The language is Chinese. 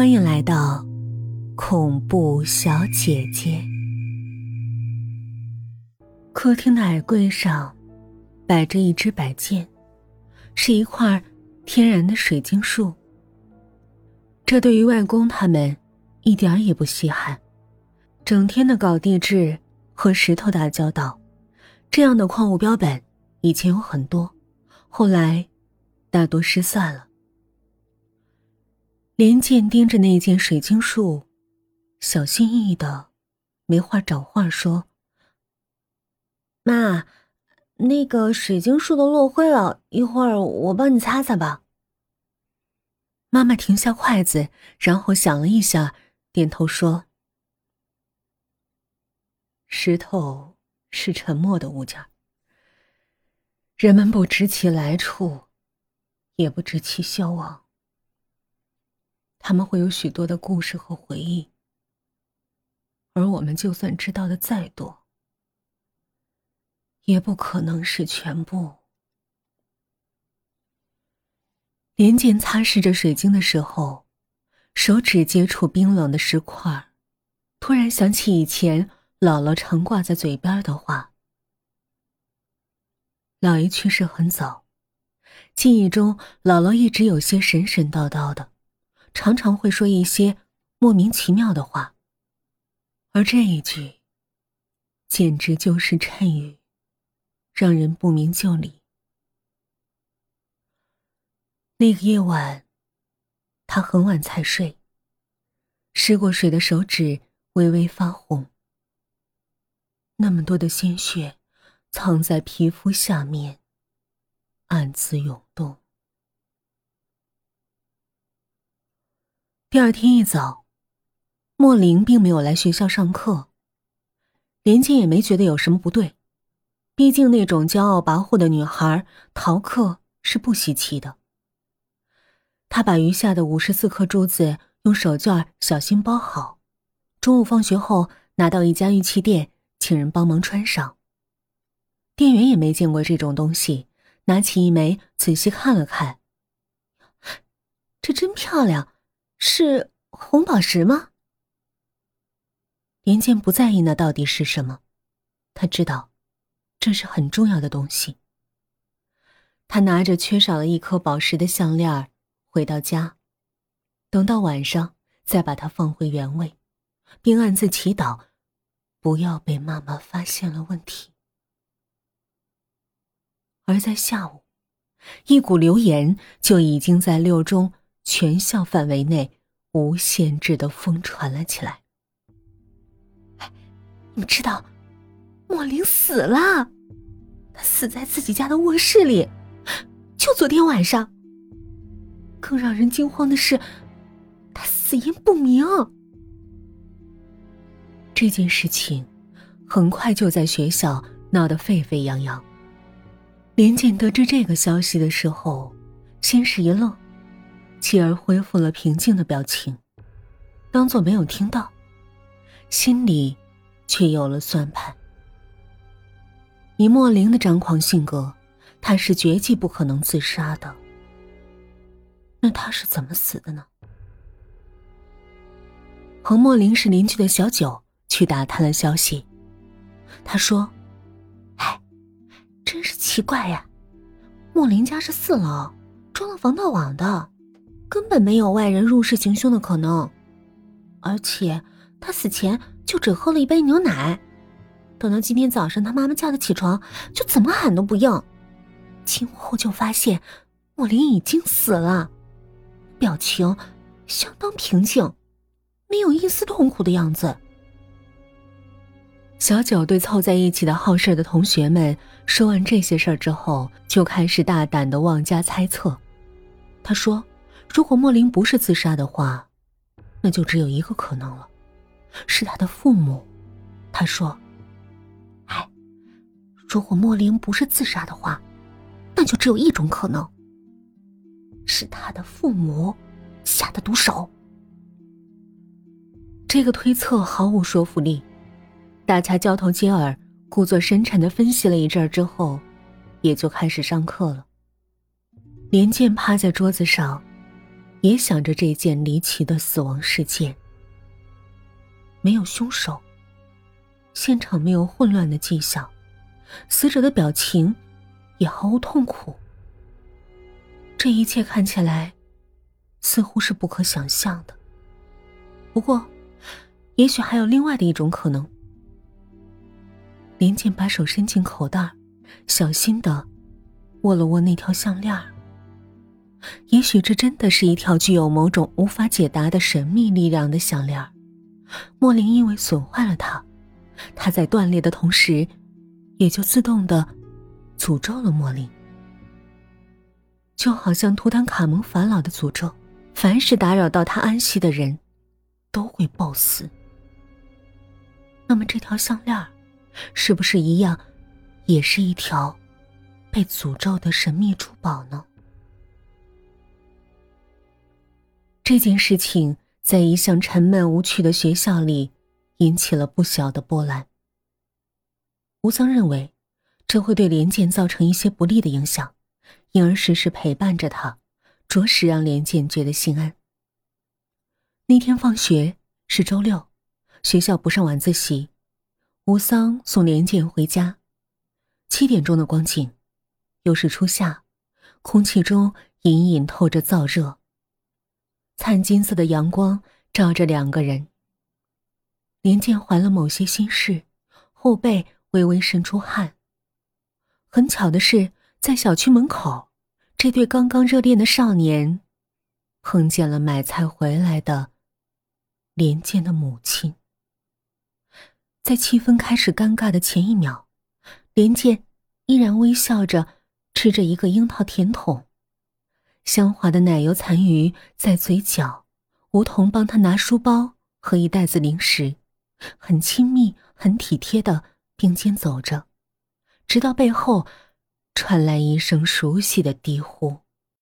欢迎来到恐怖小姐姐。客厅的矮柜上摆着一只摆件，是一块天然的水晶树。这对于外公他们一点也不稀罕，整天的搞地质和石头打交道，这样的矿物标本以前有很多，后来大多失散了。连剑盯着那件水晶树，小心翼翼的，没话找话说：“妈，那个水晶树都落灰了，一会儿我帮你擦擦吧。”妈妈停下筷子，然后想了一下，点头说：“石头是沉默的物件，人们不知其来处，也不知其消亡。”他们会有许多的故事和回忆，而我们就算知道的再多，也不可能是全部。连剑擦拭着水晶的时候，手指接触冰冷的石块，突然想起以前姥姥常挂在嘴边的话。姥爷去世很早，记忆中姥姥一直有些神神叨叨的。常常会说一些莫名其妙的话，而这一句，简直就是谶语，让人不明就里。那个夜晚，他很晚才睡，湿过水的手指微微发红，那么多的鲜血藏在皮肤下面，暗自涌动。第二天一早，莫林并没有来学校上课。连静也没觉得有什么不对，毕竟那种骄傲跋扈的女孩逃课是不稀奇的。他把余下的五十四颗珠子用手绢小心包好，中午放学后拿到一家玉器店，请人帮忙穿上。店员也没见过这种东西，拿起一枚仔细看了看，这真漂亮。是红宝石吗？连剑不在意那到底是什么，他知道，这是很重要的东西。他拿着缺少了一颗宝石的项链回到家，等到晚上再把它放回原位，并暗自祈祷，不要被妈妈发现了问题。而在下午，一股流言就已经在六中。全校范围内无限制的疯传了起来。你知道，莫林死了，他死在自己家的卧室里，就昨天晚上。更让人惊慌的是，他死因不明。这件事情很快就在学校闹得沸沸扬扬。林锦得知这个消息的时候，先是一愣。继而恢复了平静的表情，当做没有听到，心里却有了算盘。以莫林的张狂性格，他是绝技不可能自杀的。那他是怎么死的呢？和莫林是邻居的小九去打探了消息，他说：“哎，真是奇怪呀，莫林家是四楼，装了防盗网的。”根本没有外人入室行凶的可能，而且他死前就只喝了一杯牛奶。等到今天早上他妈妈叫他起床，就怎么喊都不应。惊后就发现莫林已经死了，表情相当平静，没有一丝痛苦的样子。小九对凑在一起的好事的同学们说完这些事儿之后，就开始大胆的妄加猜测。他说。如果莫林不是自杀的话，那就只有一个可能了，是他的父母。他说：“哎，如果莫林不是自杀的话，那就只有一种可能，是他的父母下的毒手。”这个推测毫无说服力，大家交头接耳，故作深沉的分析了一阵之后，也就开始上课了。连剑趴在桌子上。也想着这件离奇的死亡事件。没有凶手，现场没有混乱的迹象，死者的表情也毫无痛苦。这一切看起来似乎是不可想象的。不过，也许还有另外的一种可能。林健把手伸进口袋，小心的握了握那条项链。也许这真的是一条具有某种无法解答的神秘力量的项链。莫林因为损坏了它，它在断裂的同时，也就自动的诅咒了莫林。就好像图坦卡蒙法老的诅咒，凡是打扰到他安息的人，都会暴死。那么这条项链，是不是一样，也是一条被诅咒的神秘珠宝呢？这件事情在一向沉闷无趣的学校里引起了不小的波澜。吴桑认为，这会对连剑造成一些不利的影响，因而时时陪伴着他，着实让连剑觉得心安。那天放学是周六，学校不上晚自习，吴桑送连剑回家。七点钟的光景，又是初夏，空气中隐隐透着燥热。灿金色的阳光照着两个人。连剑怀了某些心事，后背微微渗出汗。很巧的是，在小区门口，这对刚刚热恋的少年，碰见了买菜回来的连剑的母亲。在气氛开始尴尬的前一秒，连剑依然微笑着吃着一个樱桃甜筒。香滑的奶油残余在嘴角，梧桐帮他拿书包和一袋子零食，很亲密、很体贴的并肩走着，直到背后传来一声熟悉的低呼。